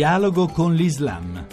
Dialogo con l'Islam.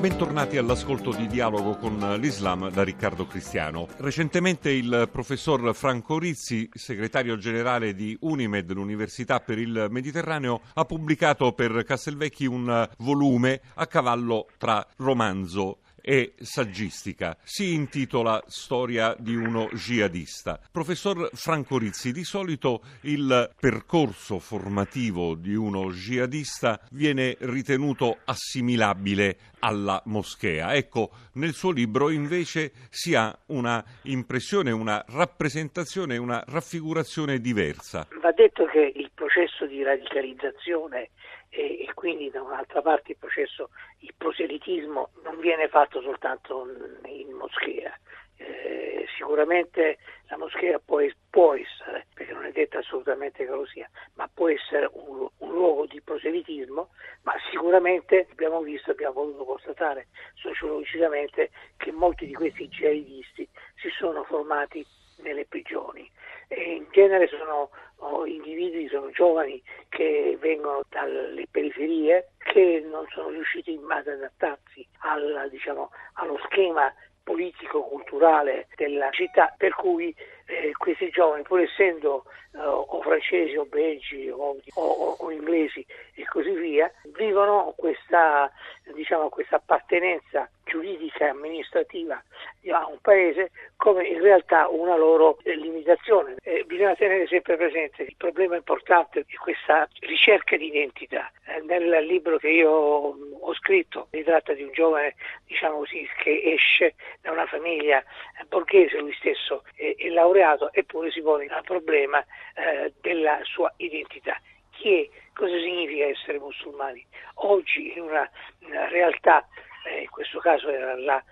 Bentornati all'ascolto di Dialogo con l'Islam da Riccardo Cristiano. Recentemente il professor Franco Rizzi, segretario generale di Unimed, l'Università per il Mediterraneo, ha pubblicato per Castelvecchi un volume a cavallo tra romanzo e saggistica. Si intitola Storia di uno jihadista. Professor Franco Rizzi, di solito il percorso formativo di uno jihadista viene ritenuto assimilabile alla moschea. Ecco, nel suo libro invece si ha una impressione, una rappresentazione, una raffigurazione diversa. Va detto che il processo di radicalizzazione e, quindi da un'altra parte il processo, il proselitismo non viene fatto soltanto in moschea. Eh, sicuramente la moschea può, può, essere, perché non è detto assolutamente che lo sia, ma può essere un, un, luogo di proselitismo, ma sicuramente abbiamo visto, abbiamo voluto constatare sociologicamente che molti di questi jihadisti si sono formati nelle prigioni e in genere sono oh, individui, sono giovani che vengono dalle periferie, che non sono riusciti ad adattarsi al, diciamo, allo schema politico-culturale della città, per cui eh, questi giovani, pur essendo eh, o francesi o belgi o, o, o, inglesi e così via, vivono questa, diciamo, questa appartenenza giuridica e amministrativa a un paese come in realtà una loro eh, limitazione. Eh, bisogna tenere sempre presente il problema importante di questa ricerca di identità. Eh, nel libro che io ho scritto si tratta di un giovane, diciamo così, che esce da una famiglia borghese, lui stesso è, è laureato, eppure si pone il problema eh, della sua identità. Chi è? Cosa significa essere musulmani? Oggi in una, una realtà eh, in questo caso era la,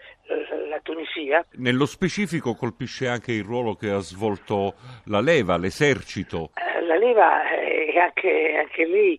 la, Tunisia. Nello specifico colpisce anche il ruolo che ha svolto la leva, l'esercito. Eh, la leva è anche, anche lì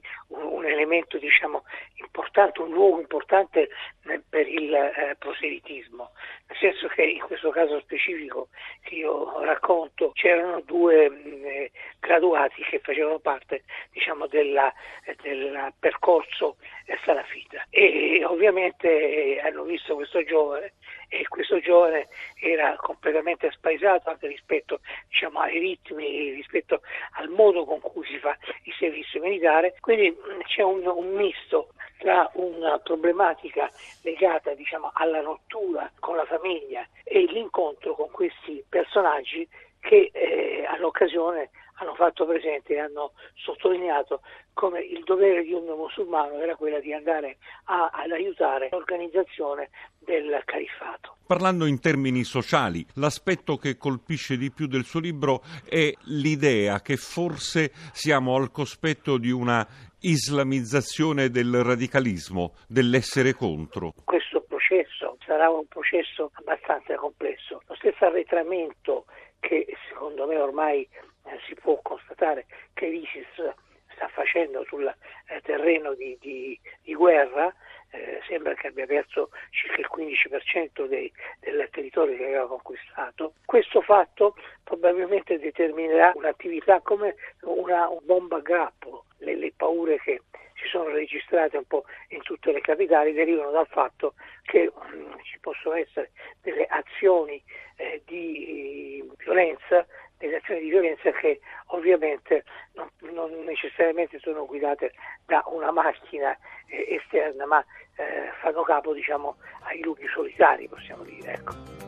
un, elemento diciamo, importante, un luogo importante eh, per il eh, proselitismo, nel senso che in questo caso specifico che io racconto c'erano due eh, graduati che facevano parte diciamo, della, del percorso salafita. E ovviamente hanno visto questo giovane e questo giovane era completamente spaesato anche rispetto diciamo, ai ritmi, rispetto al modo con cui si fa il servizio militare, quindi c'è un, un misto tra una problematica legata diciamo, alla rottura con la famiglia e l'incontro con questi personaggi che eh, all'occasione hanno fatto presente e hanno sottolineato come il dovere di un musulmano era quello di andare a, ad aiutare l'organizzazione del califfato. Parlando in termini sociali, l'aspetto che colpisce di più del suo libro è l'idea che forse siamo al cospetto di una islamizzazione del radicalismo, dell'essere contro. Questo processo sarà un processo abbastanza complesso. Lo stesso arretramento che secondo me ormai eh, si può constatare che l'ISIS sta facendo sul eh, terreno di, di, di guerra, eh, sembra che abbia perso circa il 15% dei, del territorio che aveva conquistato. Questo fatto probabilmente determinerà un'attività come una bomba a grappolo. Le, le paure che si sono registrate un po' in tutte le capitali derivano dal fatto che mh, mm, ci possono essere delle azioni eh, di violenza delle azioni di violenza che ovviamente non, non necessariamente sono guidate da una macchina eh, esterna, ma eh, fanno capo diciamo, ai lupi solitari, possiamo dire. Ecco.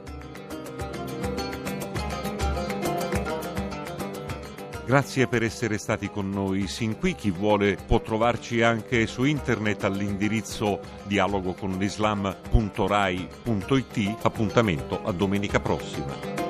Grazie per essere stati con noi sin qui. Chi vuole può trovarci anche su internet all'indirizzo dialogoconlislam.rai.it. Appuntamento a domenica prossima.